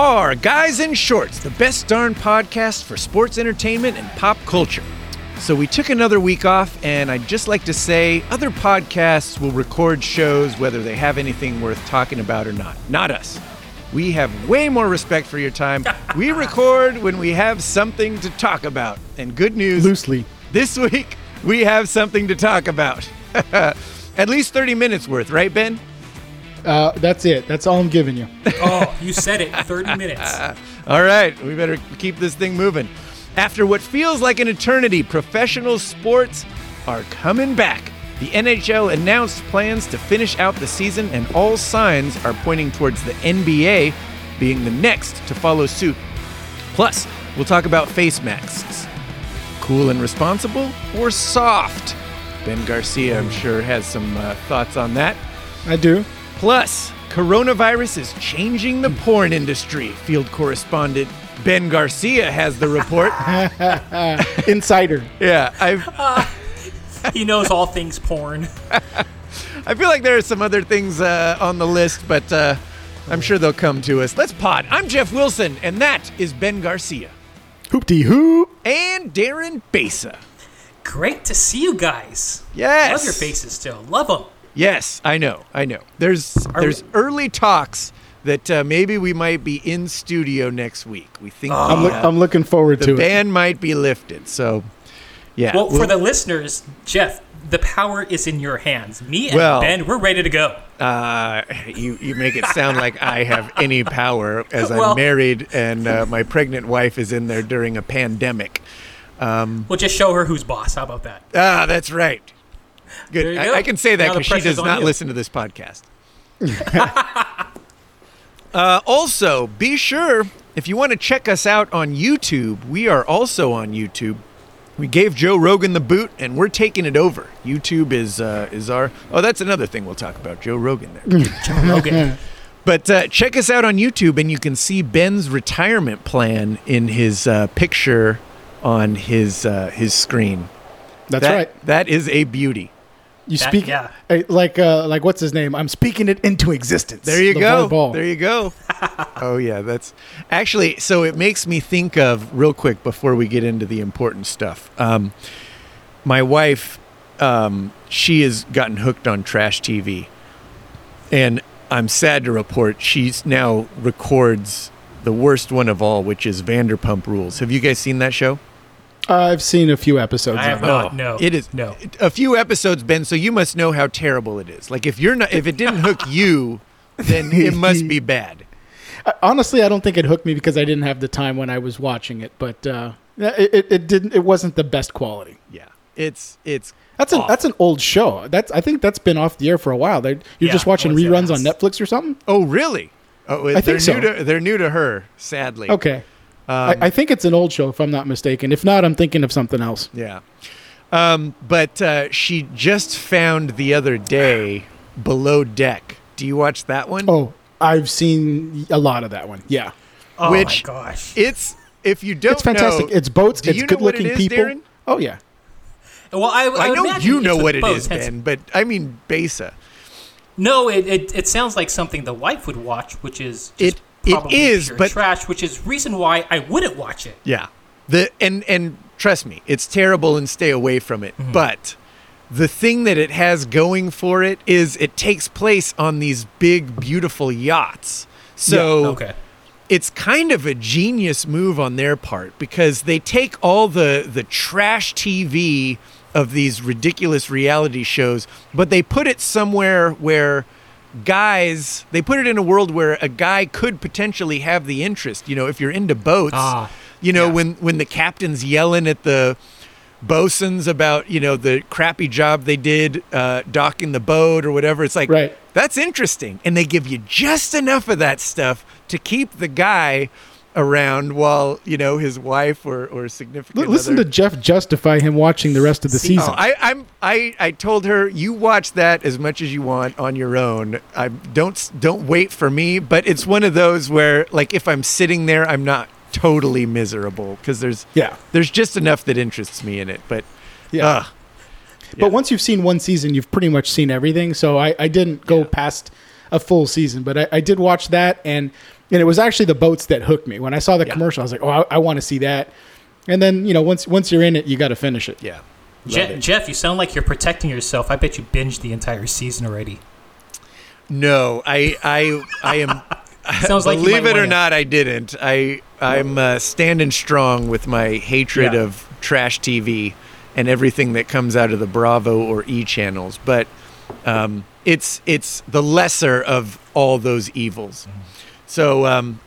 We are Guys in Shorts, the best darn podcast for sports entertainment and pop culture. So we took another week off, and I'd just like to say other podcasts will record shows whether they have anything worth talking about or not. Not us. We have way more respect for your time. We record when we have something to talk about. And good news Loosely. this week, we have something to talk about. At least 30 minutes worth, right, Ben? Uh, that's it. That's all I'm giving you. Oh, you said it. 30 minutes. All right, we better keep this thing moving. After what feels like an eternity, professional sports are coming back. The NHL announced plans to finish out the season, and all signs are pointing towards the NBA being the next to follow suit. Plus, we'll talk about face masks. Cool and responsible or soft? Ben Garcia, I'm sure, has some uh, thoughts on that. I do. Plus, coronavirus is changing the porn industry. Field correspondent Ben Garcia has the report. Insider. yeah, I've, He knows all things porn. I feel like there are some other things uh, on the list, but uh, I'm sure they'll come to us. Let's pod. I'm Jeff Wilson, and that is Ben Garcia Hoopty hoop. and Darren Besa. Great to see you guys. Yes. Love your faces still. Love them. Yes, I know, I know. There's there's early talks that uh, maybe we might be in studio next week. We think I'm, the, look uh, I'm looking forward the to it. ban might be lifted. So, yeah. Well, we'll- for the listeners, Jeff, the power is in your hands. Me and Well- Ben, we're ready to go. Uh, you, you make it sound like I have any power as I'm Well- married and uh, my pregnant wife is in there during a pandemic. We'll just show her who's boss. How about that? Ah, that's right. Good. I, go. I can say that because she does not you. listen to this podcast. uh, also, be sure if you want to check us out on YouTube, we are also on YouTube. We gave Joe Rogan the boot, and we're taking it over. YouTube is uh, is our. Oh, that's another thing we'll talk about. Joe Rogan there. Joe Rogan. But uh, check us out on YouTube, and you can see Ben's retirement plan in his uh, picture on his uh, his screen. That's That- right. That is a beauty. You That- speak yeah. uh, like uh, like what's his name? I'm speaking it into existence. There you The go. volleyball. There you go. oh yeah, that's actually. So it makes me think of real quick before we get into the important stuff. Um, my wife, um, she has gotten hooked on trash TV, and I'm sad to report she's now records the worst one of all, which is Vanderpump Rules. Have you guys seen that show? I've seen a few episodes. I have of it. not. No. It is No. a few episodes, Ben. So you must know how terrible it is. Like if you're not, if it didn't hook you, then it must be bad. Uh, Honestly, I don't think it hooked me because I didn't have the time when I was watching it. But uh, it, it, it didn't. It wasn't the best quality. Yeah, it's it's That's an awful. that's an old show. That's I think that's been off the air for a while. They you're Yeah, just watching I would say reruns on. Netflix or something. Oh, really? Oh, I they're think so. new to they're new to her. Sadly. Okay. Um, I, I think it's an old show, if I'm not mistaken. If not, I'm thinking of something else. Yeah. Um, but uh, she just found the other day Below Deck. Do you watch that one? Oh, I've seen a lot of that one. Yeah, Oh Which- my gosh. It's if you don't it's fantastic. know- it's boats. It's you know what good-looking it is, people. Darren? Oh yeah. Well, I, I, would know you know what it boats, is, hence- Ben, but I mean Besa. No, it, it, it sounds like something the wife would watch, which is just It- it is, but- trash, which is reason why I wouldn't watch it. Yeah. The and and trust me, it's terrible and stay away from it. Mm-hmm. But the thing that it has going for it is it takes place on these big beautiful yachts. So Okay. it's kind of a genius move on their part because they take all the the trash TV of these ridiculous reality shows, but they put it somewhere where guys they put it in a world where a guy could potentially have the interest you know if you're into boats Ah, you know yeah. when when the captain's yelling at the bosuns about you know the crappy job they did uh, docking the boat or whatever it's like Right. that's interesting and they give you just enough of that stuff to keep the guy around while you know his wife or or significant listen other- to Jeff justify him watching the rest of the See- season. Oh, I, I'm I, I told her you watch that as much as you want on your own. I don't don't wait for me. But it's one of those where like if I'm sitting there, I'm not totally miserable because there's yeah. there's just enough that interests me in it. But Yeah. But Yeah. once you've seen one season, you've pretty much seen everything. So I, I didn't go Yeah. past a full season. But I, I did watch that, and and it was actually the boats that hooked me. When I saw the Yeah. commercial, I was like, oh, I, I want to see that. And then you know once once you're in it, you got to finish it. Yeah. Je- Jeff, you sound like you're protecting yourself. I bet you binged the entire season already. No, I I I am. Sounds like believe it or wanna- not, I didn't. I I'm uh, standing strong with my hatred Yeah. of trash TV and everything that comes out of the Bravo or E channels. But um, it's it's the lesser of all those evils. So um,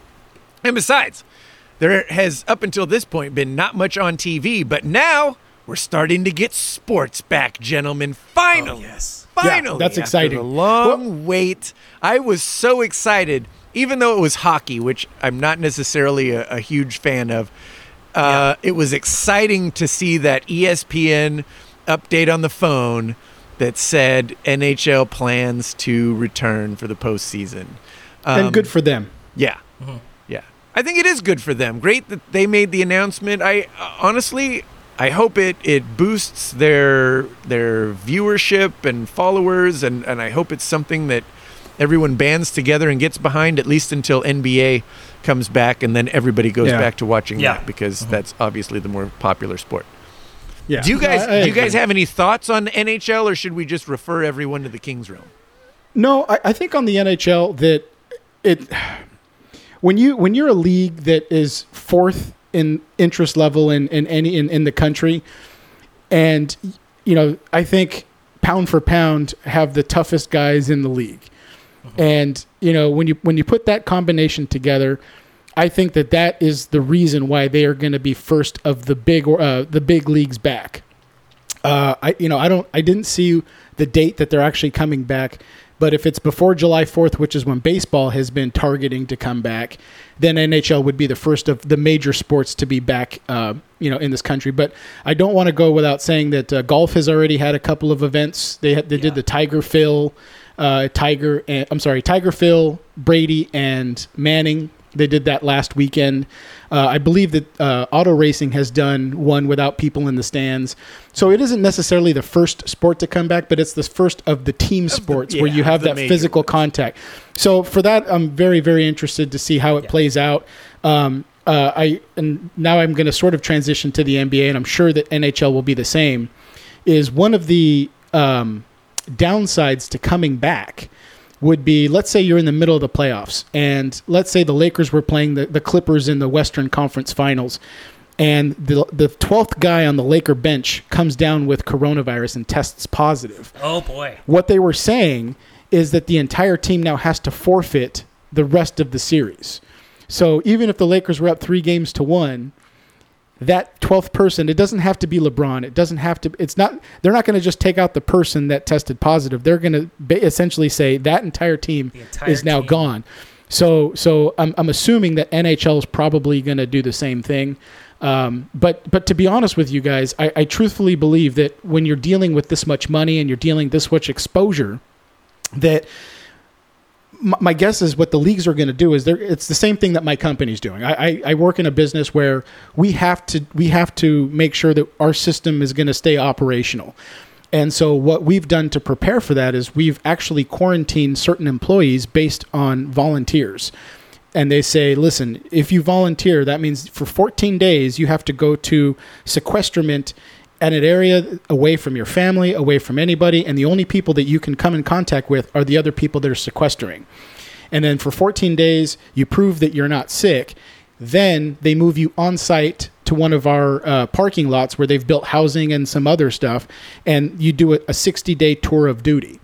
and besides, there has up until this point been not much on TV, but now we're starting to get sports back, gentlemen. Finally, yes. finally, that's after exciting. The long wait. I was so excited, even though it was hockey, which I'm not necessarily a, a huge fan of. Uh, It was exciting to see that ESPN update on the phone that said NHL plans to return for the postseason. Um, and good for them. yeah. Yeah. I think it is good for them. Great that they made the announcement. I uh, honestly I hope it it boosts their their viewership and followers and and I hope it's something that everyone bands together and gets behind at least until NBA comes back and then everybody goes Yeah. back to watching Yeah. that because that's obviously the more popular sport. Yeah. Do you guys I- I do you guys have any thoughts on NHL or should we just refer everyone to the Kings realm? No, I, I think on the NHL that it when you when you're a league that is fourth in interest level in, in any in, in the country, and you know I think pound for pound have the toughest guys in the league, and you know when you when you put that combination together. I think that that is the reason why they are going to be first of the big uh, the big leagues back. Uh, I you know I don't I didn't see the date that they're actually coming back, but if it's before July 4th, which is when baseball has been targeting to come back, then NHL would be the first of the major sports to be back, uh, you know, in this country. But I don't want to go without saying that uh, golf has already had a couple of events. They had, they Yeah. did the Tiger Phil, uh, Tiger, and, I'm sorry, Tiger Phil, Brady, and Manning. They did that last weekend. Uh, I believe that uh, auto racing has done one without people in the stands. So it isn't necessarily the first sport to come back, but it's the first of the team sports where yeah, you have that physical ones. contact. So for that, I'm very, very interested to see how it Yeah. plays out. Um, uh, I and now I'm going to sort of transition to the NBA, and I'm sure that NHL will be the same. Is one of the um, downsides to coming back would be let's say you're in the middle of the playoffs and let's say the Lakers were playing the, the Clippers in the Western Conference Finals and the the 12th guy on the Laker bench comes down with coronavirus and tests positive. Oh boy. What they were saying is that the entire team now has to forfeit the rest of the series. So even if the Lakers were up 3 games to 1, that 12th person it doesn't have to be lebron. It doesn't have to it's not they're not going to just take out the person that tested positive. They're going to ba- essentially say that entire team entire is now team. gone. So so i'm, I'm assuming that nhl is probably going to do the same thing. Um, but but to be honest with you guys I, I truthfully believe that when you're dealing with this much money and you're dealing this much exposure that my, guess is what the leagues are going to do is it's the same thing that my company's doing. I, I, I work in a business where we have to we have to make sure that our system is going to stay operational. And so what we've done to prepare for that is we've actually quarantined certain employees based on volunteers. And they say, listen, if you volunteer, that means for 14 days you have to go to sequestrament at an area away from your family, away from anybody, and the only people that you can come in contact with are the other people that are sequestering. And then for 14 days, you prove that you're not sick. Then they move you on site to one of our uh, parking lots where they've built housing and some other stuff, and you do a, a 60 day tour of duty.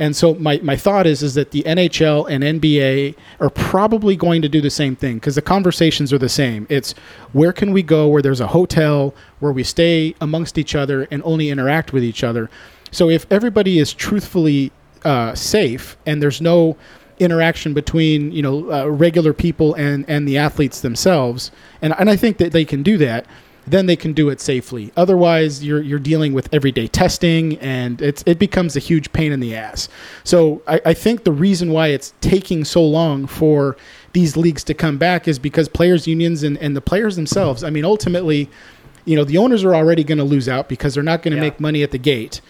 And so my, my thought is is that the NHL and NBA are probably going to do the same thing because the conversations are the same. It's where can we go where there's a hotel where we stay amongst each other and only interact with each other. So if everybody is truthfully uh, safe and there's no interaction between you know uh, regular people and and the athletes themselves, and and I think that they can do that then they can do it safely. Otherwise, you're you're dealing with everyday testing, and it's it becomes a huge pain in the ass. So I, I think the reason why it's taking so long for these leagues to come back is because players' unions and, and the players themselves. I mean, ultimately, you know, the owners are already going to lose out because they're not going to Yeah. make money at the gate.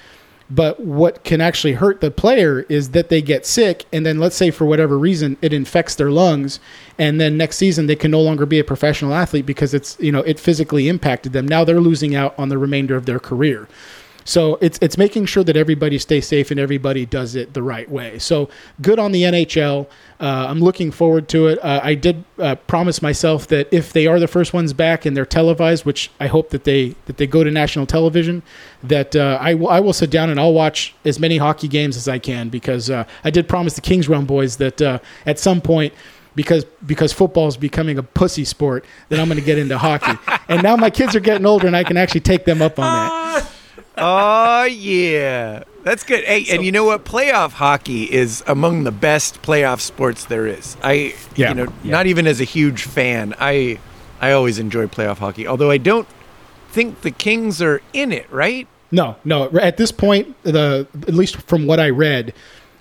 But what can actually hurt the player is that they get sick, and then let's say for whatever reason it infects their lungs, and then next season they can no longer be a professional athlete because it's you know it physically impacted them. Now they're losing out on the remainder of their career. So it's it's making sure that everybody stays safe and everybody does it the right way. So good on the NHL. Uh, I'm looking forward to it. Uh, I did uh, promise myself that if they are the first ones back and they're televised, which I hope that they that they go to national television, that uh, I will I will sit down and I'll watch as many hockey games as I can because uh, I did promise the Kings Run boys that uh, at some point because because football is becoming a pussy sport, then I'm going to get into hockey. And now my kids are getting older, and I can actually take them up on that. Oh yeah, that's good. Hey, and you know what? Playoff hockey is among the best playoff sports there is. I, Yeah. you know, not even as a huge fan, I, I always enjoy playoff hockey. Although I don't think the Kings are in it, right? No, no. At this point, the at least from what I read,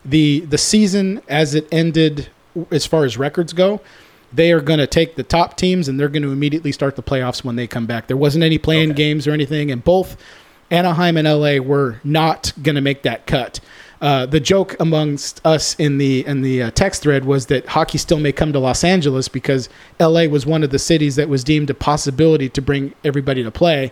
the the season as it ended, as far as records go, they are going to take the top teams and they're going to immediately start the playoffs when they come back. There wasn't any playing games or anything, and both Anaheim and LA were not going to make that cut. Uh, the joke amongst us in the in the uh, text thread was that hockey still may come to Los Angeles because LA was one of the cities that was deemed a possibility to bring everybody to play.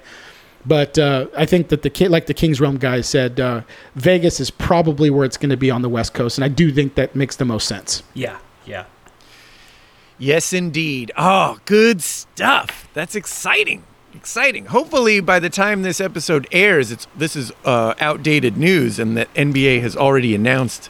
But uh, I think that the kid, like the Kings Realm guy said, uh, Vegas is probably where it's going to be on the West Coast, and I do think that makes the most sense. Yeah, yeah. Yes, indeed. Oh, good stuff. That's exciting. Exciting. Hopefully, by the time this episode airs, it's this is uh, outdated news, and that NBA has already announced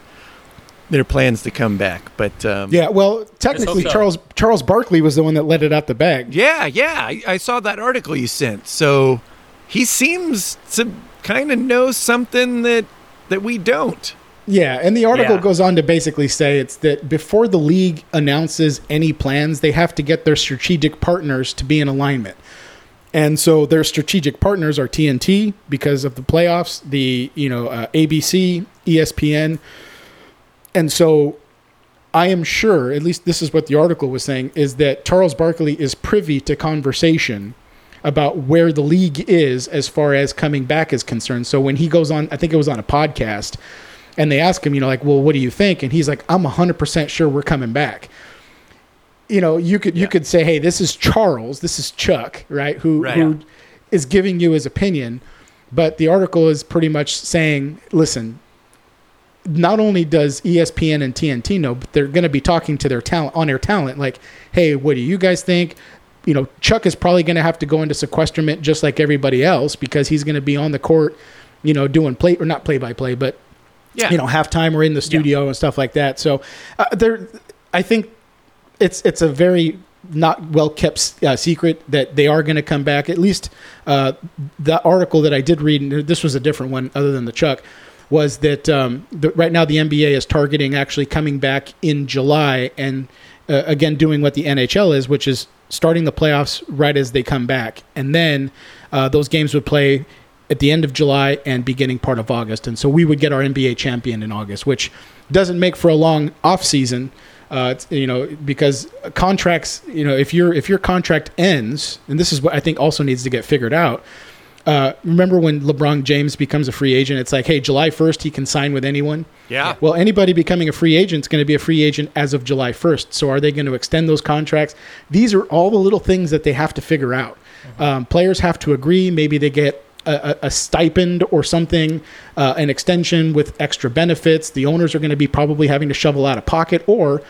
their plans to come back. But um, Yeah, well, technically, so. Charles Charles Barkley was the one that let it out the bag. yeah, yeah. I, I saw that article you sent. So he seems to kind of know something that that we don't. Yeah, and the article Yeah. goes on to basically say it's that before the league announces any plans, they have to get their strategic partners to be in alignment. And so their strategic partners are TNT because of the playoffs, the you know uh, ABC, ESPN, and so I am sure, at least this is what the article was saying, is that Charles Barkley is privy to conversation about where the league is as far as coming back is concerned. So when he goes on, I think it was on a podcast, and they ask him, you know, like, well, what do you think? And he's like, I'm 100% sure we're coming back. You know, you could you could say, hey, this is Charles, this is Chuck, right? Who Right. who is giving you his opinion, but the article is pretty much saying, listen, not only does ESPN and TNT know, but they're going to be talking to their talent on air talent, like, hey, what do you guys think? You know, Chuck is probably going to have to go into sequestrement just like everybody else because he's going to be on the court, you know, doing play or not play by play, but Yeah. you know, halftime or in the studio and stuff like that. So uh, there, I think it's it's a very not well kept uh, secret that they are going to come back. At least uh, the article that I did read, and this was a different one other than the Chuck, was that um, the, right now the NBA is targeting actually coming back in July and uh, again doing what the NHL is, which is starting the playoffs right as they come back, and then uh, those games would play at the end of July and beginning part of August, and so we would get our NBA champion in August, which doesn't make for a long off season. Uh, you know, because contracts, you know, if your if your contract ends, and this is what I think also needs to get figured out. Uh, remember when LeBron James becomes a free agent? It's like, hey, July first he can sign with anyone. Yeah. Well, anybody becoming a free agent is going to be a free agent as of July 1st. So, are they going to extend those contracts? These are all the little things that they have to figure out. Um, players have to agree. Maybe they get a, a, a stipend or something, uh, an extension with extra benefits. The owners are going to be probably having to shovel out of pocket. Or,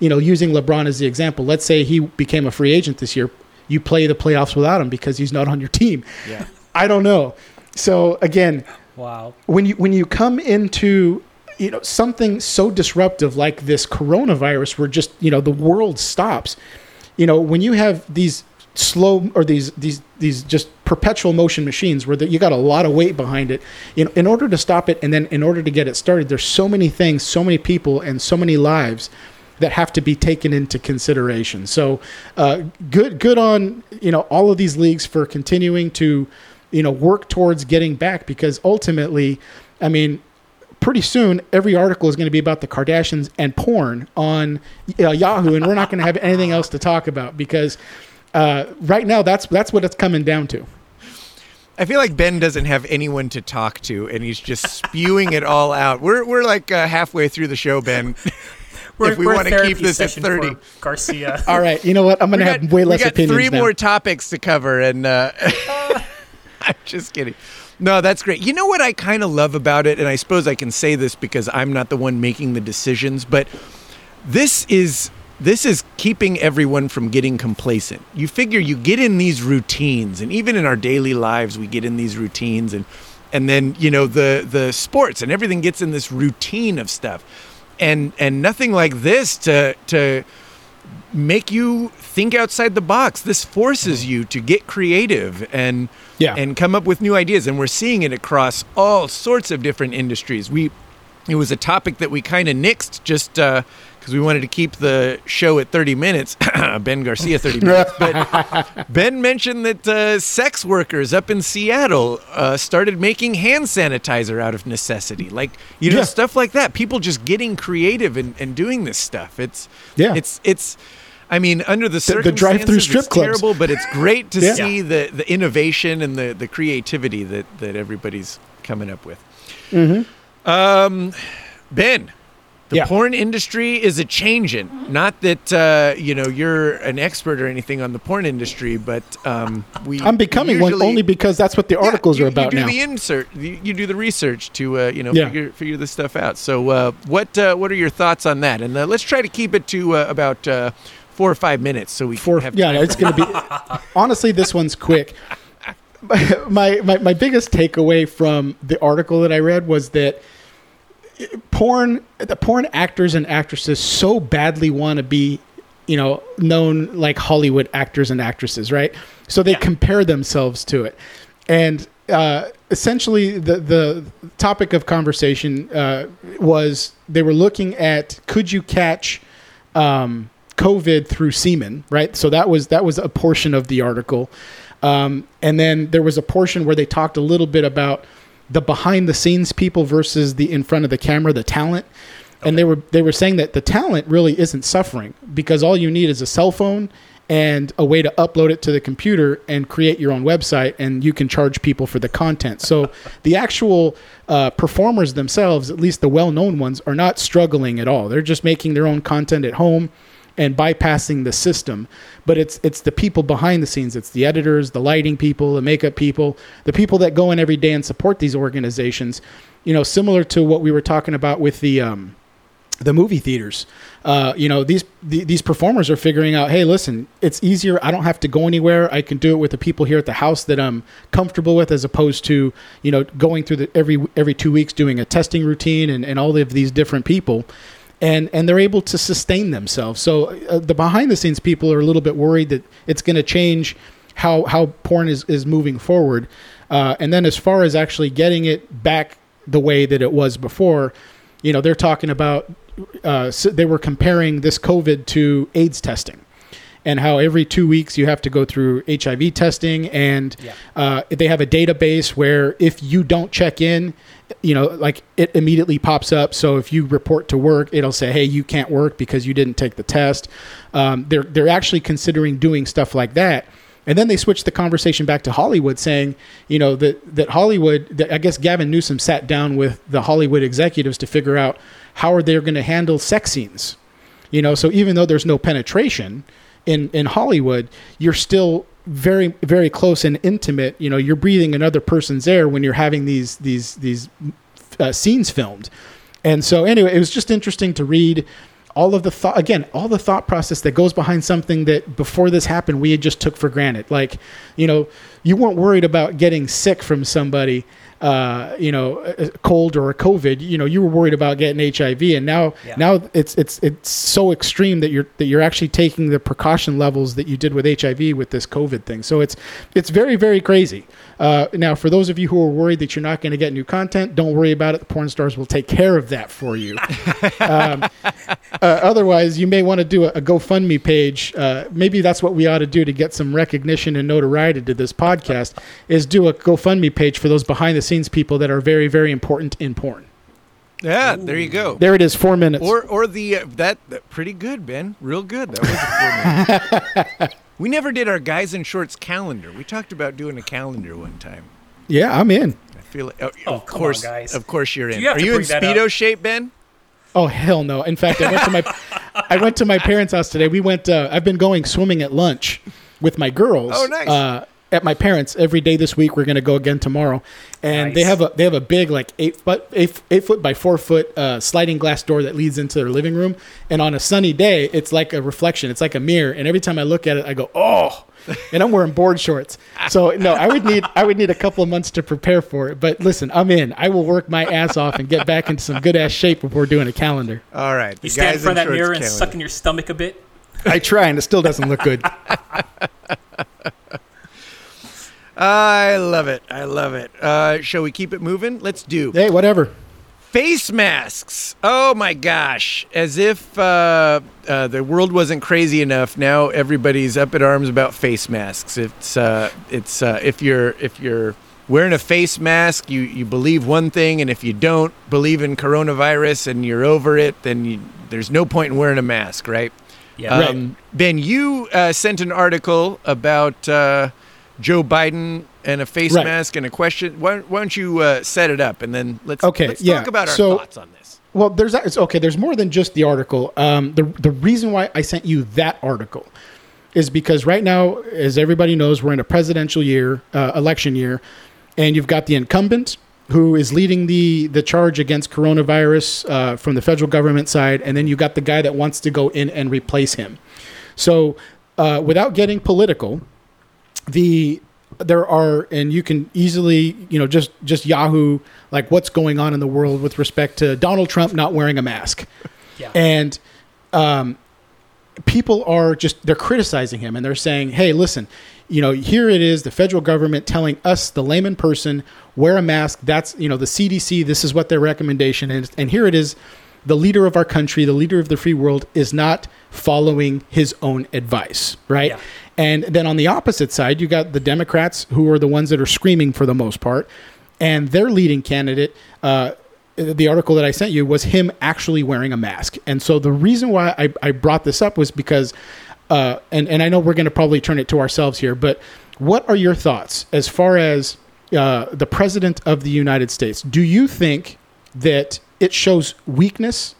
you know, using LeBron as the example, let's say he became a free agent this year. You play the playoffs without him because he's not on your team. Yeah. I don't know. So, again, Wow. when you when you come into you know something so disruptive like this coronavirus where just you know the world stops you know when you have these slow or these these these just perpetual motion machines where the, you got a lot of weight behind it. Know in order to stop it and then in order to get it started there's so many things so many people and so many lives that have to be taken into consideration. So uh, good good on you know all of these leagues for continuing to you know work towards getting back because ultimately i mean pretty soon every article is going to be about the kardashians and porn on uh, yahoo and we're not going to have anything else to talk about because uh, right now that's that's what it's coming down to I feel like Ben doesn't have anyone to talk to, and he's just spewing it all out. We're we're like uh, halfway through the show, Ben. We're, if we want to keep this at thirty, Garcia. All right, you know what? I'm going we to got, have way less we got opinions three now. more topics to cover, and uh, I'm just kidding. No, that's great. You know what I kind of love about it, and I suppose I can say this because I'm not the one making the decisions, but this is this is keeping everyone from getting complacent. You figure you get in these routines, and even in our daily lives, we get in these routines, and and then you know the the sports and everything gets in this routine of stuff, and and nothing like this to to make you think outside the box. This forces mm-hmm. you to get creative and Yeah. and come up with new ideas. And we're seeing it across all sorts of different industries. We it was a topic that we kind of nixed just uh, because we wanted to keep the show at 30 minutes. ben Garcia 30 minutes. But Ben mentioned that uh, sex workers up in Seattle uh, started making hand sanitizer out of necessity. Like, you know, Yeah. stuff like that. People just getting creative and, and doing this stuff. It's, Yeah. it's, it's, I mean, under the circumstances, the drive-through strip it's clubs. terrible, but it's great to Yeah. see the, the innovation and the, the creativity that, that everybody's coming up with. Hmm. Um, Ben, the Yeah. porn industry is a changing. Not that uh, you know you're an expert or anything on the porn industry, but um, we. I'm becoming one only because that's what the Yeah, articles you, are about now. you do now. the insert. You, you do the research to uh, you know Yeah. figure figure this stuff out. So uh, what uh, what are your thoughts on that? And uh, let's try to keep it to uh, about uh, four or five minutes so we Four, can have yeah, it's going to be. honestly, this one's quick. My, my my biggest takeaway from the article that I read was that porn the porn actors and actresses so badly want to be you know known like Hollywood actors and actresses, right? So they compare themselves to it, and uh, essentially the the topic of conversation uh, was they were looking at could you catch um, COVID through semen, right? So that was that was a portion of the article, um, and then there was a portion where they talked a little bit about the behind the scenes people versus the in front of the camera, the talent. And they were they were saying that the talent really isn't suffering because all you need is a cell phone and a way to upload it to the computer and create your own website, and you can charge people for the content. So the actual uh, performers themselves, at least the well-known ones, are not struggling at all. They're just making their own content at home and bypassing the system. But it's it's the people behind the scenes. It's the editors, the lighting people, the makeup people, the people that go in every day and support these organizations. You know, similar to what we were talking about with the um, the movie theaters. Uh, you know, these the, these performers are figuring out, hey, listen, it's easier. I don't have to go anywhere. I can do it with the people here at the house that I'm comfortable with, as opposed to you know going through the every every two weeks doing a testing routine and, and all of these different people. And, and they're able to sustain themselves. So uh, the behind the scenes people are a little bit worried that it's going to change how how porn is, is moving forward. Uh, and then as far as actually getting it back the way that it was before, you know, they're talking about uh, so they were comparing this COVID to AIDS testing. And how every two weeks you have to go through HIV testing, and Yeah. uh, they have a database where if you don't check in, you know, like it immediately pops up. So if you report to work, it'll say, "Hey, you can't work because you didn't take the test." Um, they're they're actually considering doing stuff like that. And then they switched the conversation back to Hollywood, saying, you know, that that Hollywood. That I guess Gavin Newsom sat down with the Hollywood executives to figure out how are they going to handle sex scenes. You know, so even though there's no penetration in in Hollywood, you're still very very close and intimate. You know, you're breathing another person's air when you're having these these these uh, scenes filmed. And so anyway, it was just interesting to read all of the thought again, all the thought process that goes behind something that before this happened we had just took for granted. Like, you know, you weren't worried about getting sick from somebody uh, you know, a cold or a COVID, you know, you were worried about getting HIV, and now Yeah. now it's it's it's so extreme that you're that you're actually taking the precaution levels that you did with HIV with this COVID thing. So it's it's very very crazy. Uh, now, for those of you who are worried that you're not going to get new content, don't worry about it. The porn stars will take care of that for you. um, uh, otherwise, you may want to do a, a GoFundMe page. Uh, maybe that's what we ought to do to get some recognition and notoriety to this podcast. Is do a GoFundMe page for those behind the scenes people that are very very important in porn. Yeah, there you go. There it is, four minutes. Or or the uh, that, that pretty good, Ben. Real good. That was a four minute. We never did our guys in shorts calendar. We talked about doing a calendar one time. Yeah, I'm in. I feel like, oh, Oh, of come on, course, guys. of course you're in. you Are you in speedo up? shape, Ben? Oh hell no! In fact, I went to my I went to my parents' house today. We went. Uh, I've been going swimming at lunch with my girls. Oh, nice. Uh, at my parents every day this week. We're going to go again tomorrow, and they have a they have a big like eight foot eight, eight foot by four foot uh, sliding glass door that leads into their living room. And on a sunny day, it's like a reflection. It's like a mirror. And every time I look at it, I go, oh. And I'm wearing board shorts, so no, I would need I would need a couple of months to prepare for it. But listen, I'm in. I will work my ass off and get back into some good ass shape before doing a calendar. All right. the You stand in guys front of that mirror and calendar. suck in your stomach a bit. I try, and it still doesn't look good. I love it. I love it. Uh, shall we keep it moving? Let's do hey, whatever. face masks. Oh my gosh! As if uh, uh, the world wasn't crazy enough. Now everybody's up at arms about face masks. It's uh, it's uh, if you're if you're wearing a face mask, you you believe one thing, and if you don't believe in coronavirus and you're over it, then you, there's no point in wearing a mask, right? Yeah. Um, Ben, you uh, sent an article about uh, Joe Biden and a face Right. mask and a question. Why, why don't you uh, set it up and then let's Okay, let's yeah. talk about our So- thoughts on this. Well, there's it's okay. There's more than just the article. Um, the the reason why I sent you that article is because right now, as everybody knows, we're in a presidential year, uh, election year, and you've got the incumbent who is leading the the charge against coronavirus uh, from the federal government side, and then you got the guy that wants to go in and replace him. So, uh, without getting political, the there are and you can easily you know just just yahoo like what's going on in the world with respect to donald trump not wearing a mask Yeah. and um, people are just they're criticizing him and they're saying hey listen you know here it is the federal government telling us the layman person wear a mask that's you know the cdc this is what their recommendation is and here it is the leader of our country the leader of the free world is not following his own advice right Yeah. And then on the opposite side you got the democrats who are the ones that are screaming for the most part and their leading candidate uh, the article that I sent you was him actually wearing a mask. And so the reason why I, I brought this up was because, uh, and, and I know we're going to probably turn it to ourselves here, but what are your thoughts as far as uh, the president of the United States? Do you think that it shows weakness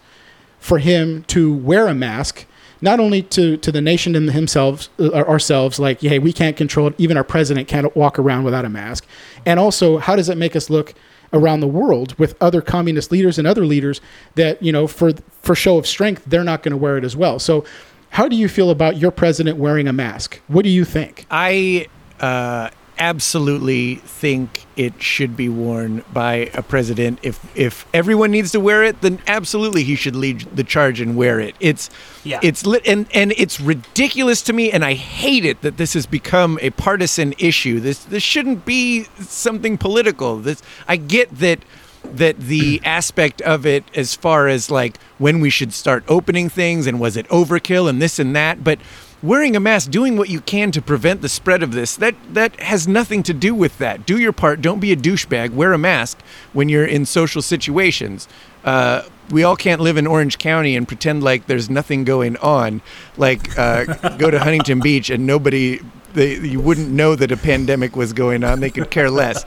for him to wear a mask? Not only to, to the nation and himself, uh, ourselves, like, hey, we can't control it. Even our president can't walk around without a mask. And also, how does it make us look around the world with other communist leaders and other leaders that you know for for show of strength they're not going to wear it as well so how do you feel about your president wearing a mask what do you think I uh, absolutely think it should be worn by a president. If if everyone needs to wear it, then absolutely he should lead the charge and wear it. It's Yeah. it's lit and and it's ridiculous to me, and I hate it that this has become a partisan issue. This this shouldn't be something political. This I get that that the aspect of it as far as like when we should start opening things and was it overkill and this and that but wearing a mask doing what you can to prevent the spread of this that that has nothing to do with that do your part don't be a douchebag wear a mask when you're in social situations uh, we all can't live in Orange County and pretend like there's nothing going on. Like uh, go to Huntington Beach and nobody, they, you wouldn't know that a pandemic was going on. They could care less.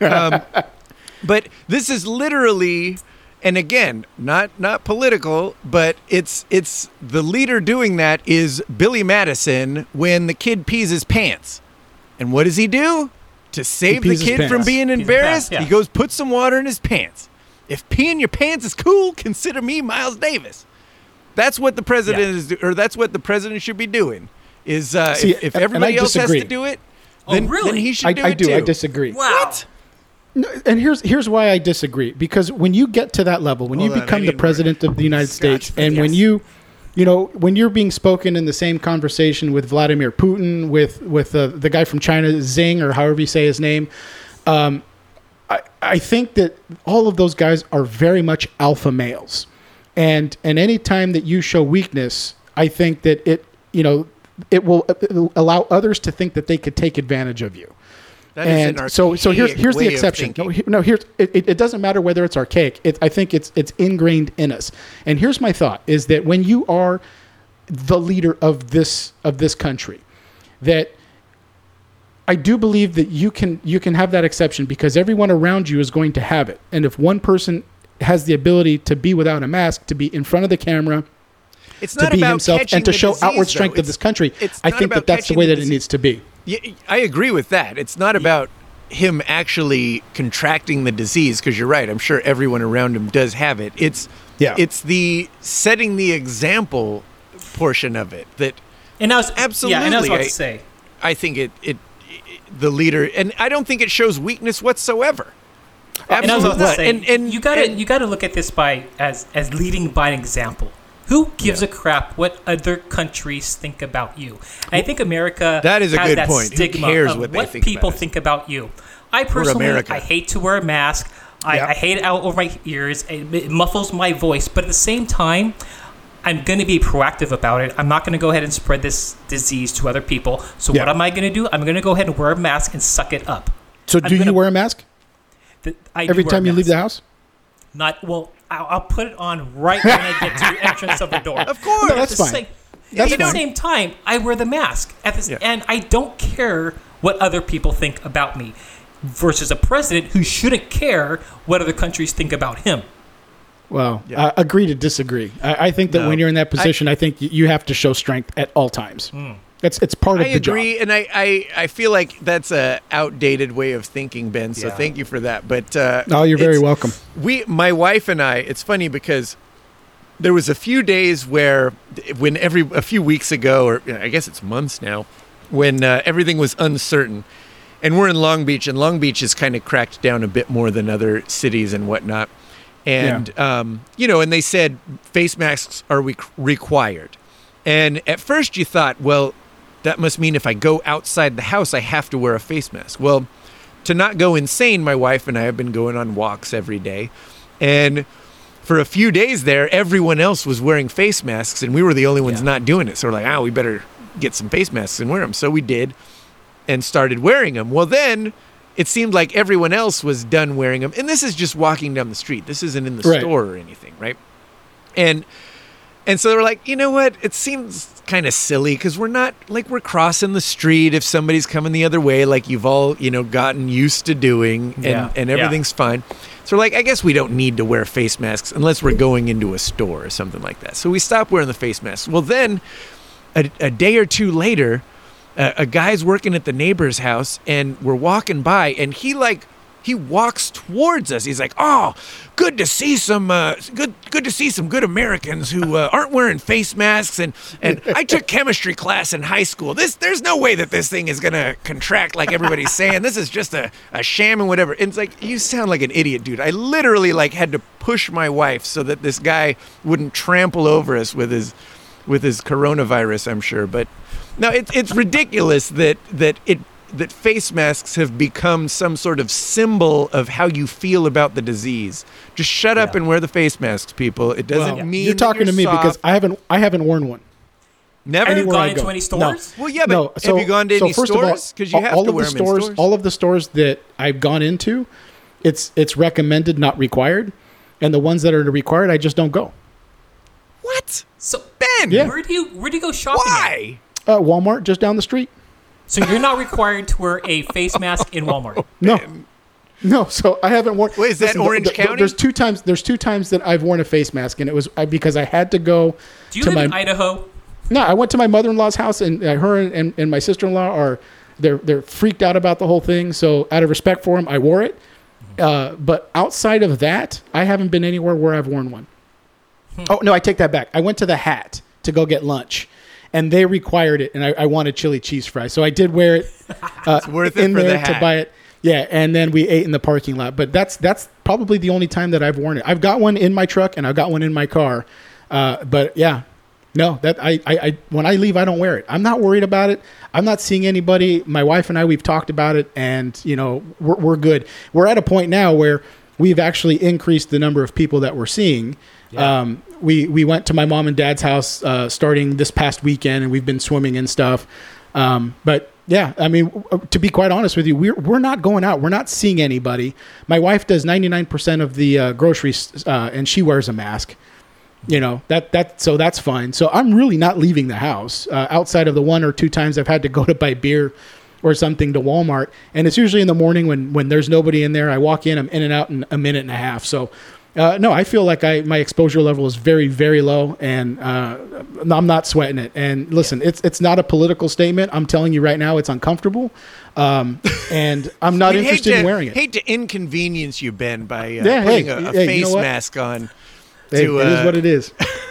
Um, but this is literally and again not not political but it's it's the leader doing that is billy madison when the kid pees his pants. And what does he do? To save the kid from being embarrassed yeah. he goes put some water in his pants. If peeing your pants is cool consider me miles davis. That's what the president Yeah. is or that's what the president should be doing is uh, See, if, if and- and I everybody else has to do it Oh, then, really? then he should I, do I it do i disagree. Wow. No, and here's here's why I disagree because when you get to that level, when Hold you on, become the president of the United scotch States, and this. when you, you know, when you're being spoken in the same conversation with Vladimir Putin, with with uh, the guy from China, Xing, or however you say his name, um, I I think that all of those guys are very much alpha males, and and any time that you show weakness, I think that it you know it will allow others to think that they could take advantage of you That and so so here's here's the exception. No, thinking. he- no, here's it, it, it doesn't matter whether it's archaic. It, I think it's it's ingrained in us. And here's my thought: is that when you are the leader of this of this country, that I do believe that you can you can have that exception because everyone around you is going to have it, and if one person has the ability to be without a mask, to be in front of the camera, It's to not be about himself, and to show disease, outward though. strength of It's- this country, I think that that's the way that it disease. needs to be. Yeah, I agree with that. It's not about him actually contracting the disease because you're right. I'm sure everyone around him does have it. It's Yeah. it's the setting the example portion of it that And I was Absolutely, Yeah, and I was about I- to say. I think it it the leader and I don't think it shows weakness whatsoever. And I was about to say, and, and you gotta and- you gotta look at this by as as leading by an example. Who gives a crap what other countries think about you? I think America That is a good that point. Who stigma cares of what what, they think people about think about you. I personally, I hate to wear a mask. I, Yeah. I hate it out over my ears. It, it muffles my voice, but at the same time, I'm going to be proactive about it. I'm not going to go ahead and spread this disease to other people. So Yeah. what am I going to do? I'm going to go ahead and wear a mask and suck it up. So, I'm do you gonna- wear a mask Th- I every time you leave the house? Not well. I'll, I'll put it on right when I get to the entrance of the door. Of course. No, that's at the fine. Same, That's at the same time, I wear the mask at this, Yeah. and I don't care what other people think about me. Versus a president who shouldn't care what other countries think about him. Well, Yeah. uh, agree to disagree. I, I think that No. when you're in that position, I, think you have to show strength at all times. It's it's part of the I the agree, job. and I, I, I feel like that's a outdated way of thinking, Ben. So Yeah. thank you for that. But uh, Oh, you're very welcome. we my wife and I it's funny because there was a few days where when every a few weeks ago or I guess it's months now when uh, everything was uncertain and we're in Long Beach and Long Beach is kind of cracked down a bit more than other cities and whatnot and um, you know and they said face masks are re- required and at first you thought well that must mean if I go outside the house I have to wear a face mask well to not go insane, my wife and I have been going on walks every day. And for a few days there, everyone else was wearing face masks, and we were the only ones Yeah. not doing it. So we're like, oh, we better get some face masks and wear them. So we did and started wearing them. Well, then it seemed like everyone else was done wearing them. And this is just walking down the street, this isn't in the Right. store or anything, right? And and so they were like, you know what? It seems kind of silly because we're not like we're crossing the street if somebody's coming the other way, like you've all you know gotten used to doing, and Yeah, and yeah. everything's fine. So we're like, I guess we don't need to wear face masks unless we're going into a store or something like that. So we stopped wearing the face masks. Well, then a, a day or two later, a, a guy's working at the neighbor's house, and we're walking by, and he like he walks towards us. He's like, "Oh, good to see some uh, good good to see some good Americans who uh, aren't wearing face masks." And and I took chemistry class in high school. This there's no way that this thing is gonna contract like everybody's saying. This is just a, a sham and whatever. And it's like you sound like an idiot, dude. I literally like had to push my wife so that this guy wouldn't trample over us with his with his coronavirus, I'm sure. But no, it's it's ridiculous that that it that face masks have become some sort of symbol of how you feel about the disease. Just shut up and wear the face masks, people. It doesn't Well, mean you're that talking to me because. I haven't I haven't worn one. never. Have you gone I into go. any No. stores? well, yeah, but no, so, have you gone to so any first stores? Because all, you have all to of wear the them in stores, stores. all of the stores that I've gone into, it's it's recommended, not required, and the ones that are required, I just don't go. what? So Ben, Yeah. where do you where do you go shopping? at? why? Uh, Walmart, just down the street. So you're not required to wear a face mask in Walmart. No, no. So I haven't worn. Wait, is that Listen, Orange th- th- County? There's two times. There's two times that I've worn a face mask, and it was I, because I had to go. Do you to live my, in Idaho? No, I went to my mother-in-law's house, and uh, her and, and, and my sister-in-law are they're they're freaked out about the whole thing. So out of respect for them, I wore it. Uh, but outside of that, I haven't been anywhere where I've worn one. Oh no, I take that back. I went to the Hat to go get lunch, and they required it, and I, I wanted chili cheese fries, so I did wear it. Uh, worth it in for the there hat. to buy it. Yeah, and then we ate in the parking lot. But that's that's probably the only time that I've worn it. I've got one in my truck and I've got one in my car. Uh, but yeah, no, that I, I, I when I leave, I don't wear it. I'm not worried about it. I'm not seeing anybody. My wife and I, we've talked about it, and you know, we're, we're good. We're at a point now where we've actually increased the number of people that we're seeing. Yeah. Um, we we went to my mom and dad's house uh, starting this past weekend, and we've been swimming and stuff. Um, but yeah, I mean, to be quite honest with you, we're we're not going out. We're not seeing anybody. My wife does ninety nine percent of the uh, groceries, uh, and she wears a mask. You know that that so that's fine. So I'm really not leaving the house uh, outside of the one or two times I've had to go to buy beer or something to Walmart, and it's usually in the morning when when there's nobody in there. I walk in, I'm in and out in a minute and a half. So. Uh, no, I feel like I my exposure level is very very low, and uh, I'm not sweating it. And listen, it's it's not a political statement. I'm telling you right now, it's uncomfortable, um, and I'm not interested to- in wearing it. Hate to inconvenience you, Ben, by uh, Yeah, hey, putting a, a hey, you face know mask on. Hey, to, it is uh, what it is.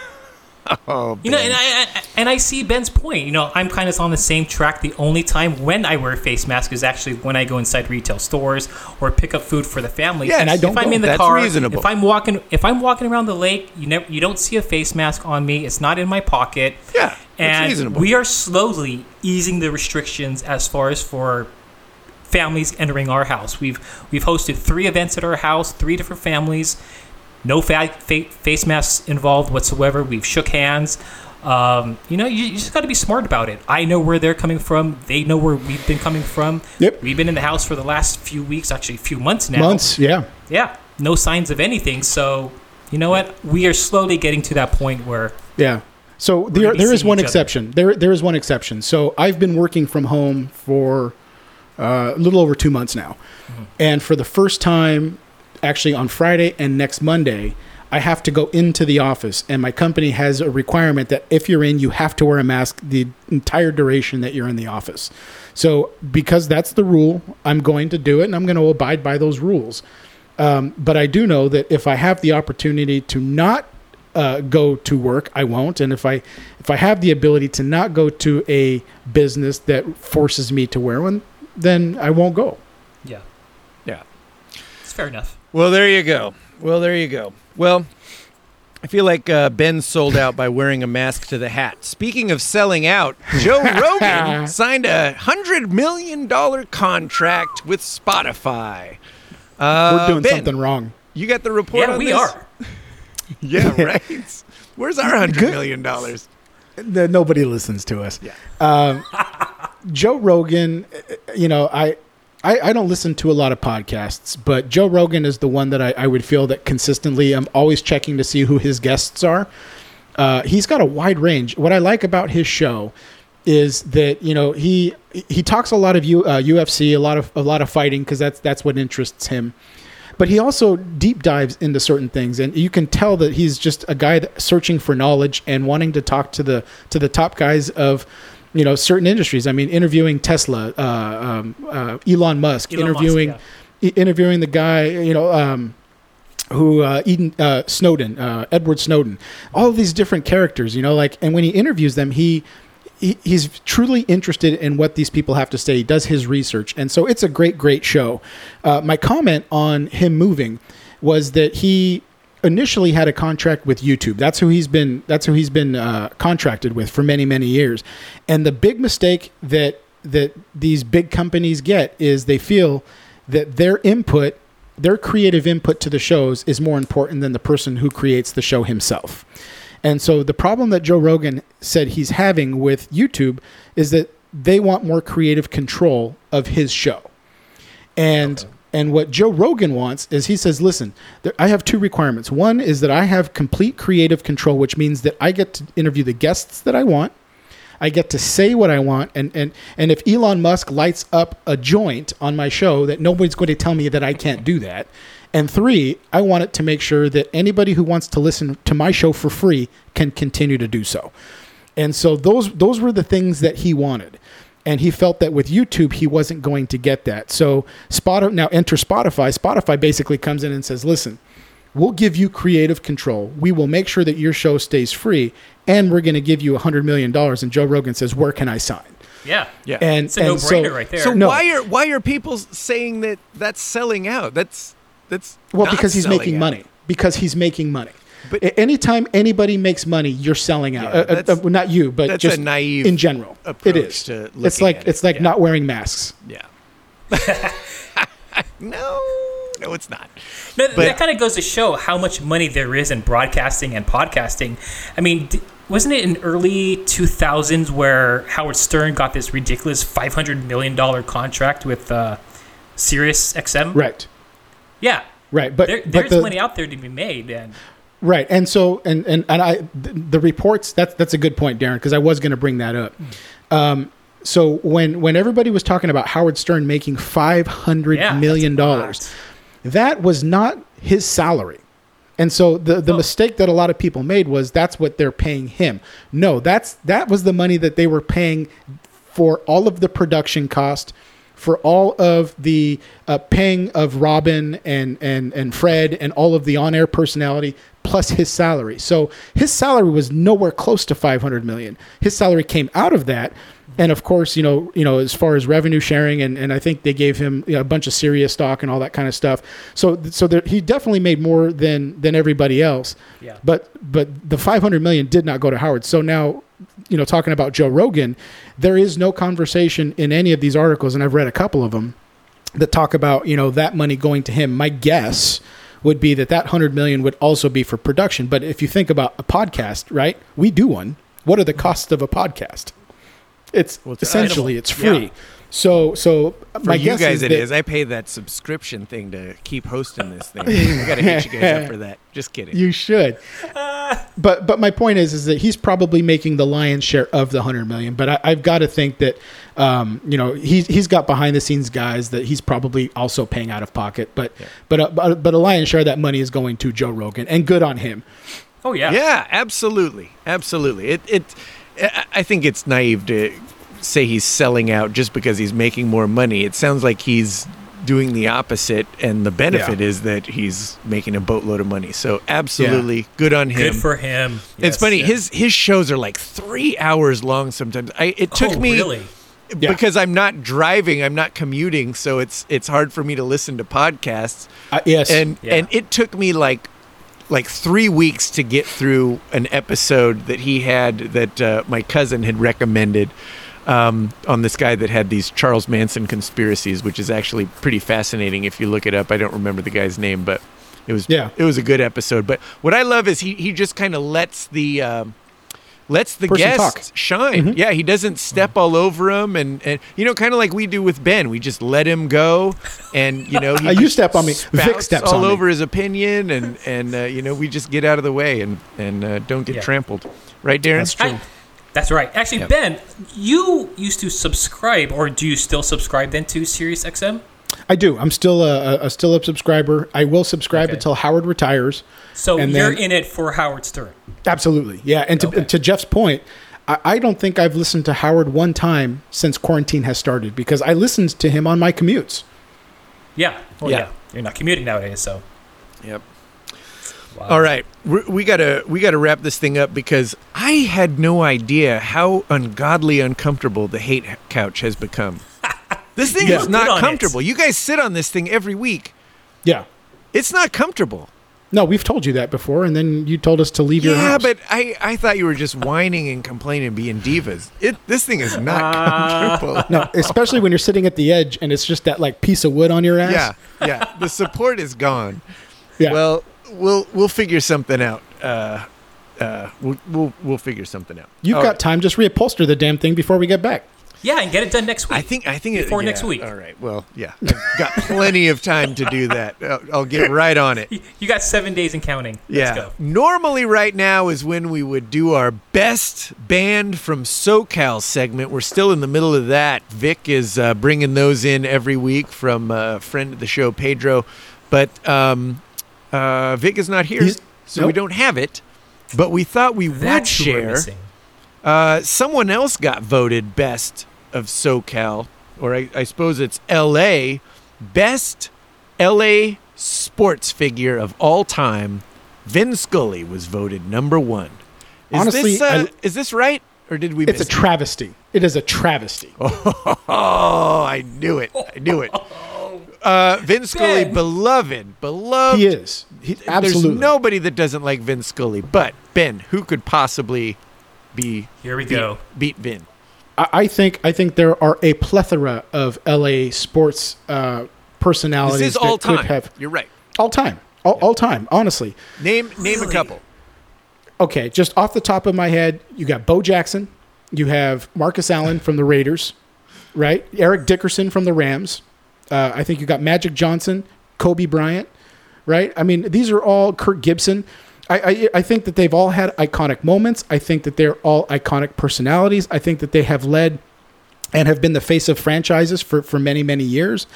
Oh, You know, and I, I and I see Ben's point. You know, I'm kind of on the same track. The only time when I wear a face mask is actually when I go inside retail stores or pick up food for the family. Yes, And I don't If I'm in the That's car, reasonable. if I'm walking, if I'm walking around the lake, you never, you don't see a face mask on me. It's not in my pocket. yeah, and reasonable. we are slowly easing the restrictions as far as for families entering our house. We've we've hosted three events at our house, three different families, no fa- fa- face masks involved whatsoever. We've shook hands. Um, you know, you, you just got to be smart about it. I know where they're coming from. They know where we've been coming from. Yep. We've been in the house for the last few weeks, actually a few months now. Months, yeah. Yeah. No signs of anything. So, you know what? We are slowly getting to that point where Yeah. So there, there is one other. exception. There, there is one exception. So I've been working from home for uh, a little over two months now, Mm-hmm. and for the first time, actually on Friday and next Monday, I have to go into the office, and my company has a requirement that if you're in, you have to wear a mask the entire duration that you're in the office. So because that's the rule, I'm going to do it, and I'm going to abide by those rules. Um, but I do know that if I have the opportunity to not uh, go to work, I won't. And if I if I have the ability to not go to a business that forces me to wear one, then I won't go. yeah, yeah. it's fair enough. Well, there you go. Well, there you go. Well, I feel like uh, Ben sold out by wearing a mask to the hat. Speaking of selling out, Joe Rogan signed a hundred million dollar contract with Spotify. Uh, We're doing Ben, something wrong. You got the report Yeah, on we this? are. Yeah, right. Where's our hundred Good. million dollars? Nobody listens to us. Yeah. Um, Joe Rogan, uh, you know, I, I I don't listen to a lot of podcasts, but Joe Rogan is the one that I, I would feel that consistently I'm always checking to see who his guests are. Uh, he's got a wide range. What I like about his show is that you know he he talks a lot of U, uh, UFC, a lot of a lot of fighting because that's that's what interests him. But he also deep dives into certain things, and you can tell that he's just a guy searching for knowledge and wanting to talk to the to the top guys of you know certain industries. I mean, interviewing Tesla, uh, um, uh, Elon Musk, Elon Musk, interviewing yeah. i- interviewing the guy you know. Um, who uh, Eden uh, Snowden, uh, Edward Snowden, all of these different characters, you know, like, and when he interviews them, he, he he's truly interested in what these people have to say. He does his research, and so it's a great, great show. Uh, my comment on him moving was that he initially had a contract with YouTube. That's who he's been. That's who he's been uh, contracted with for many, many years. And the big mistake that that these big companies get is they feel that their input their creative input to the shows is more important than the person who creates the show himself. And so the problem that Joe Rogan said he's having with YouTube is that they want more creative control of his show. And and what Joe Rogan wants is he says, "Listen, there, I have two requirements. One is that I have complete creative control, which means that I get to interview the guests that I want. I get to say what I want, and and and if Elon Musk lights up a joint on my show, that nobody's going to tell me that I can't do that. And three, I want it to make sure that anybody who wants to listen to my show for free can continue to do so. And so those those were the things that he wanted. And he felt that with YouTube he wasn't going to get that. So Spotify now enter Spotify. Spotify basically comes in and says, "Listen, we'll give you creative control. We will make sure that your show stays free, and we're going to give you a hundred million dollars." And Joe Rogan says, "Where can I sign?" Yeah. Yeah. And It's a and no-brainer so, right there. So No. why are why are people saying that that's selling out? That's that's Well, not because he's making out. money. Because he's making money. But- But anytime anybody makes money, you're selling out. Yeah, Uh, uh, uh, not you, but that's just a naive in general. it is. to it's like at it, it's like yeah. not wearing masks. Yeah. no, no, it's not. No, But- that kind of goes to show how much money there is in broadcasting and podcasting. I mean, d- wasn't it in early 2000s where Howard Stern got this ridiculous 500 million dollar contract with uh, Sirius XM? Right. Yeah. Right. But, There, but there's the- money out there to be made, and Right, and so and and and I the, reports that's that's a good point, Darren, because I was going to bring that up. Um, So when when everybody was talking about Howard Stern making five hundred Yeah, million that's a lot. dollars, that was not his salary. And so the the Oh. mistake that a lot of people made was that's what they're paying him. No, that's that was the money that they were paying for all of the production cost, for all of the uh, paying of Robin and and and Fred and all of the on-air personality plus his salary. So his salary was nowhere close to 500 million. His salary came out of that. And of course, you know, you know, as far as revenue sharing, and, and I think they gave him you know, a bunch of Sirius stock and all that kind of stuff. So, so there, he definitely made more than than everybody else. Yeah. But but the 500 million did not go to Howard. So now, you know, talking about Joe Rogan, there is no conversation in any of these articles, and I've read a couple of them that talk about you know that money going to him. My guess would be that that 100 million would also be for production. But if you think about a podcast, right? We do one. What are the costs of a podcast? It's Well, it's essentially it's free. Yeah. So so For my you guess guys, is it that, is. I pay that subscription thing to keep hosting this thing. I gotta hit you guys up for that. Just kidding. You should. but but my point is is that he's probably making the lion's share of the hundred million. But I, I've got to think that um, you know he's he's got behind the scenes guys that he's probably also paying out of pocket. But but, uh, but but a lion's share of that money is going to Joe Rogan, and good on him. Oh yeah. Yeah, absolutely, absolutely. It it. I- I think it's naive to say he's selling out just because he's making more money. It sounds like he's doing the opposite, and the benefit Yeah. is that he's making a boatload of money. So absolutely, good on him. Good for him. it's Yes. funny. His his shows are like three hours long sometimes. I it took oh, me really. Yeah. because I'm not driving, I'm not commuting, so it's it's hard for me to listen to podcasts. Uh, yes, And Yeah. and it took me like like three weeks to get through an episode that he had that uh, my cousin had recommended um, on this guy that had these Charles Manson conspiracies, which is actually pretty fascinating if you look it up. I don't remember the guy's name, but it was Yeah. it was a good episode. But what I love is he he just kind of lets the um, lets the Person guest talk. shine. Yeah, he doesn't step all over him, and, and you know, kind of like we do with Ben. We just let him go, and you know, he you step on me. Vic spouts steps all on me. over his opinion, and and uh, you know, we just get out of the way and and uh, don't get Yeah. trampled, right, Darren? That's true. I, that's right. Actually, Yeah. Ben, you used to subscribe, or do you still subscribe then to Sirius XM? I do. I'm still a, a, a still a subscriber. I will subscribe Okay. until Howard retires. So And you're then- in it for Howard Stern. Absolutely, yeah. And to, Okay. to Jeff's point, I, I don't think I've listened to Howard one time since quarantine has started because I listened to him on my commutes. Yeah. Well, Yeah. yeah. You're not commuting nowadays, so. Yep. Wow. All right, we we gotta we gotta wrap this thing up because I had no idea how ungodly uncomfortable the hate couch has become. This thing Yeah. is not on it. comfortable. You guys sit on this thing every week. Yeah. It's not comfortable. No, we've told you that before, and then you told us to leave your Yeah, but I, I thought you were just whining and complaining, being divas. It this thing is not ah. comfortable. no, especially when you're sitting at the edge and it's just that like piece of wood on your ass. Yeah, yeah. The support is gone. yeah. Well, we'll we'll figure something out. Uh, uh, we'll we'll we'll figure something out. you've All got right. time. Just reupholster the damn thing before we get back. Yeah, and get it done next week. I think I think it, Before yeah, next week. All right. Well, yeah. I've got plenty of time to do that. I'll, I'll get right on it. You- You got seven days and counting. Yeah. Let's go. Normally, right now is when we would do our best band from SoCal segment. We're still in the middle of that. Vic is uh, bringing those in every week from a friend of the show, Pedro. But um, uh, Vic is not here, He's- so we don't have it. But we thought we would That's who we're share. Uh, someone else got voted best of SoCal, or I, I suppose it's LA, best LA sports figure of all time. Vin Scully was voted number one. Is Honestly, this, uh, I- is this right, or did we? It's a miss it? travesty. It is a travesty. Oh, I knew it! I knew it. Uh, Vin Scully, Ben. beloved, beloved. He is. He, absolutely. There's nobody that doesn't like Vin Scully, but Ben, who could possibly be Here we beat, go. beat Vin? I, I think. I think there are a plethora of LA sports uh, personalities This is that all could time. have You're right. all time. All, all time. Honestly. Name name a couple. Okay, just off the top of my head, you got Bo Jackson, you have Marcus Allen from the Raiders, right? Eric Dickerson from the Rams. Uh, I think you got Magic Johnson, Kobe Bryant, right? I mean, these are all Kirk Gibson. I, I, I think that they've all had iconic moments. I think that they're all iconic personalities. I think that they have led and have been the face of franchises for, for many, many years.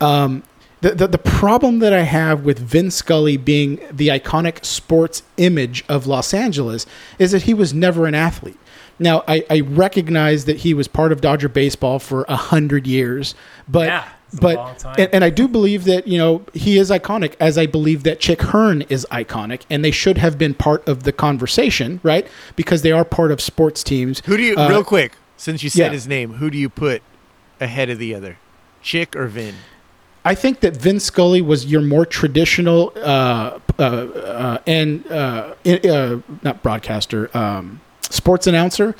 Um, the, the, the problem that I have with Vin Scully being the iconic sports image of Los Angeles is that he was never an athlete. Now, I, I recognize that he was part of Dodger baseball for a hundred years, but Yeah, it's a but long time. and, and I do believe that you know he is iconic, as I believe that Chick Hearn is iconic, and they should have been part of the conversation, right? Because they are part of sports teams. Who do you, Uh, real quick, since you said yeah. his name, who do you put ahead of the other? Chick or Vin? I think that Vin Scully was your more traditional uh, uh, uh, and uh, i- uh, not broadcaster, um, sports announcer.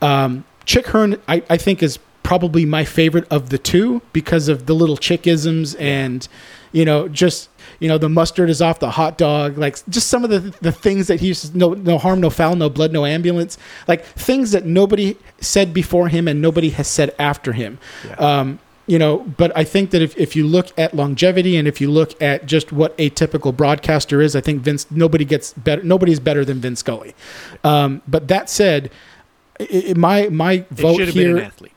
Um, Chick Hearn, I, I think, is probably my favorite of the two because of the little chickisms and you know just you know the mustard is off the hot dog like just some of the the things that he's no no harm no foul no blood no ambulance like things that nobody said before him and nobody has said after him. Um, you know but i think that if, if you look at longevity and if you look at just what a typical broadcaster is i think vince nobody gets better nobody's better than vince scully. Um, but that said i i my my vote here been an athlete.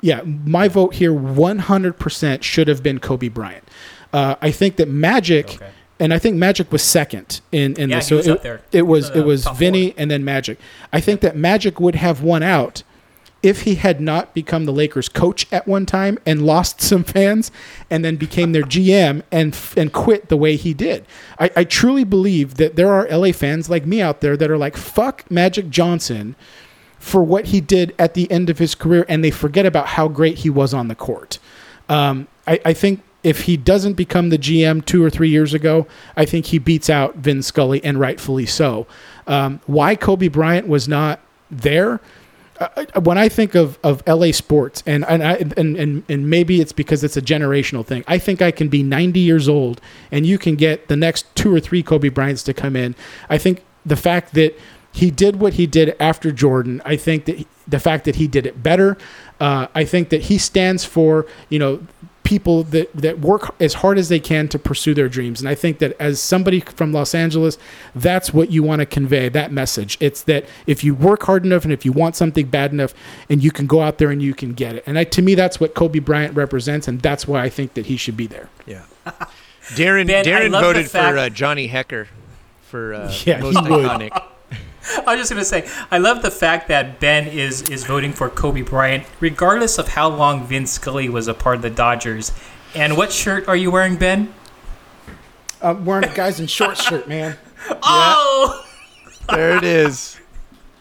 Yeah, my vote here 100% should have been Kobe Bryant. Uh, I think that Magic, Okay. and I think Magic was second in, in Yeah, this. was it, it was Uh, it was Vinny and then Magic. I think that Magic would have won out if he had not become the Lakers coach at one time and lost some fans and then became their GM and and quit the way he did. I, I truly believe that there are LA fans like me out there that are like fuck Magic Johnson for what he did at the end of his career, and they forget about how great he was on the court. Um, I, I think if he doesn't become the GM two or three years ago, I think he beats out Vin Scully, and rightfully so. Um, why Kobe Bryant was not there? Uh, when I think of, of LA sports, and and, I, and and and maybe it's because it's a generational thing. I think I can be 90 years old, and you can get the next two or three Kobe Bryants to come in. I think the fact that he did what he did after Jordan. I think that he- the fact that he did it better. Uh, I think that he stands for you know people that that work as hard as they can to pursue their dreams. And I think that as somebody from Los Angeles, that's what you want to convey. That message. It's that if you work hard enough and if you want something bad enough, and you can go out there and you can get it. And I, to me, that's what Kobe Bryant represents, and that's why I think that he should be there. Yeah. Darren Ben, Darren voted fact- for uh, Johnny Hekker for uh, Yeah, most iconic. I was just gonna say, I love the fact that Ben is is voting for Kobe Bryant, regardless of how long Vince Scully was a part of the Dodgers. And what shirt are you wearing, Ben? I'm wearing a guys in short shirt, man. Oh, There it is.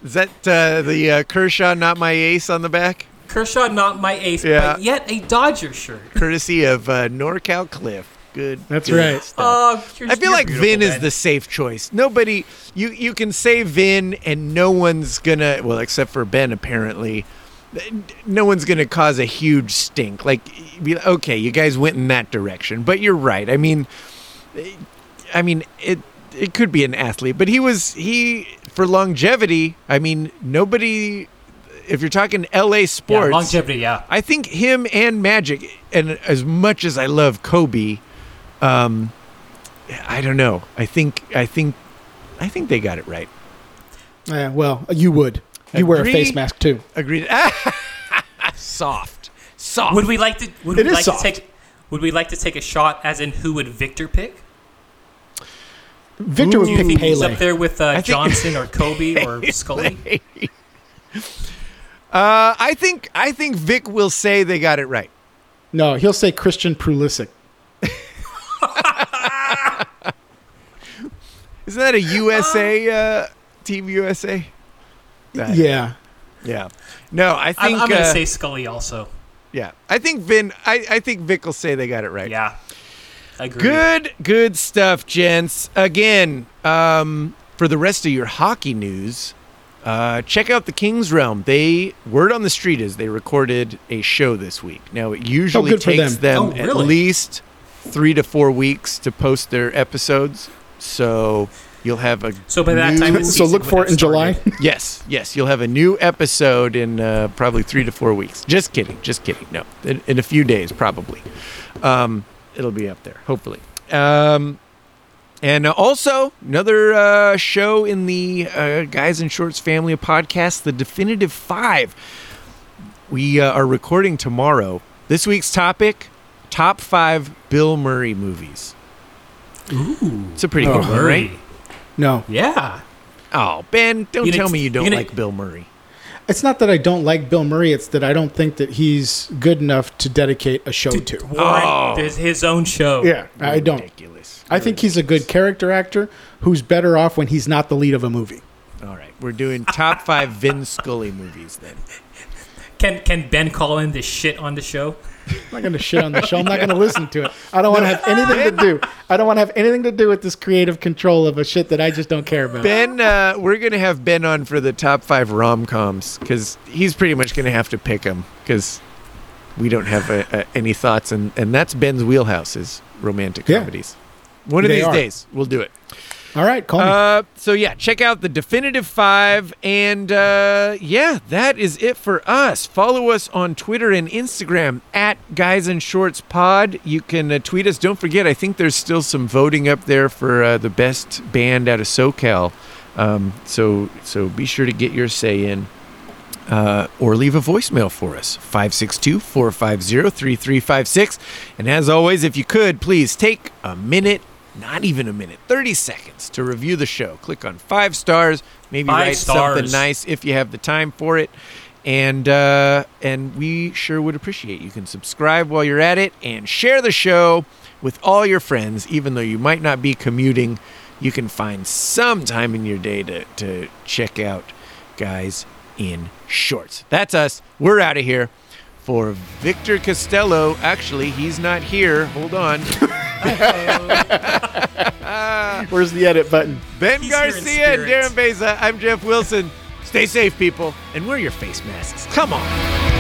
Is that uh, the uh, Kershaw "Not My Ace" on the back, Kershaw, not my ace, Yeah. but yet a Dodger shirt. courtesy of uh, NorCal Cliff? Good. That's good right. stuff. Oh, you're, I feel you're like beautiful, Vin is the safe choice. Nobody, you you can say Vin, and no one's gonna. Well, except for Ben, apparently, no one's gonna cause a huge stink. Like, be okay, you guys went in that direction, but you're right. I mean, I mean it. It could be an athlete, but he was he for longevity. I mean, nobody. If you're talking L.A. yeah, sports, longevity. Yeah, I think him and Magic, and as much as I love Kobe, um, I don't know. I think I think I think they got it right. Yeah, well, you would. You wear a face mask too. Agreed. soft, soft. would we like to? Would It we is like soft. to take? Would we like to take a shot? As in, who would Victor pick? Victor Ooh. would Do you pick think he's Pele. up there with uh, think- Johnson or Kobe or Scully? Uh, I think I think Vic will say they got it right. No, he'll say Christian Pulisic. Isn't that a USA uh, Team USA? That- Yeah. yeah. No, I I'm, think. I'm going to uh, say Scully also. yeah. I think Vin. I, I think Vic will say they got it right. Yeah, agree. Good, good stuff, gents. Again, um, for the rest of your hockey news, uh, check out the Kings Realm. They word on the street is they recorded a show this week. Now it usually Oh, takes them. them Oh, at least three to four weeks to post their episodes. So you'll have a So by that new- time, So look for it have in July. yes, yes, you'll have a new episode in uh, probably three to four weeks. Just kidding, just kidding. No, in, in a few days probably. Um, it'll be up there, hopefully. Um, and uh, also another uh, show in the uh, Guys in Shorts family of podcasts, The Definitive Five. We uh, are recording tomorrow. This week's topic: top five Bill Murray movies. Ooh, It's a pretty Oh, good one, right? No, Yeah. Oh, Ben, don't You gonna- tell me you don't you gonna- like Bill Murray. it's not that I don't like Bill Murray. It's that I don't think that he's good enough to dedicate a show to. Warren, Oh. his own show. Yeah, I don't. Ridiculous. I think he's a good character actor who's better off when he's not the lead of a movie. All right, we're doing top five Vin Scully movies then. Can can Ben call in the shit on the show? I'm not going to shit on the show. I'm not going to listen to it. I don't want to have anything to do. I don't want to have anything to do with this creative control of a shit that I just don't care about. Ben, uh, we're gonna have Ben on for the top five rom coms because he's pretty much gonna have to pick them because we don't have uh uh any thoughts, and and that's Ben's wheelhouse is romantic Yeah. comedies. One of They these are. days, we'll do it. All right, call. Uh, so yeah, check out the definitive five, and uh, yeah, that is it for us. Follow us on Twitter and Instagram at Guys in Shorts Pod. You can uh, tweet us. Don't forget, I think there's still some voting up there for uh, the best band out of SoCal. Um, so so be sure to get your say in. Uh, or leave a voicemail for us 562 450 3356. And as always, if you could, please take a minute, not even a minute, 30 seconds to review the show. Click on five stars, maybe Five write something nice if you have the time for it. And uh, and we sure would appreciate you can subscribe while you're at it and share the show with all your friends, even though you might not be commuting. You can find some time in your day to, to check out guys in shorts. That's us. We're out of here. For Victor Costello, actually, he's not here. Hold on. Where's the edit button? Ben He's here in Garcia and spirit. Darren Beza. I'm Jeff Wilson. Stay safe, people, and wear your face masks. Come on.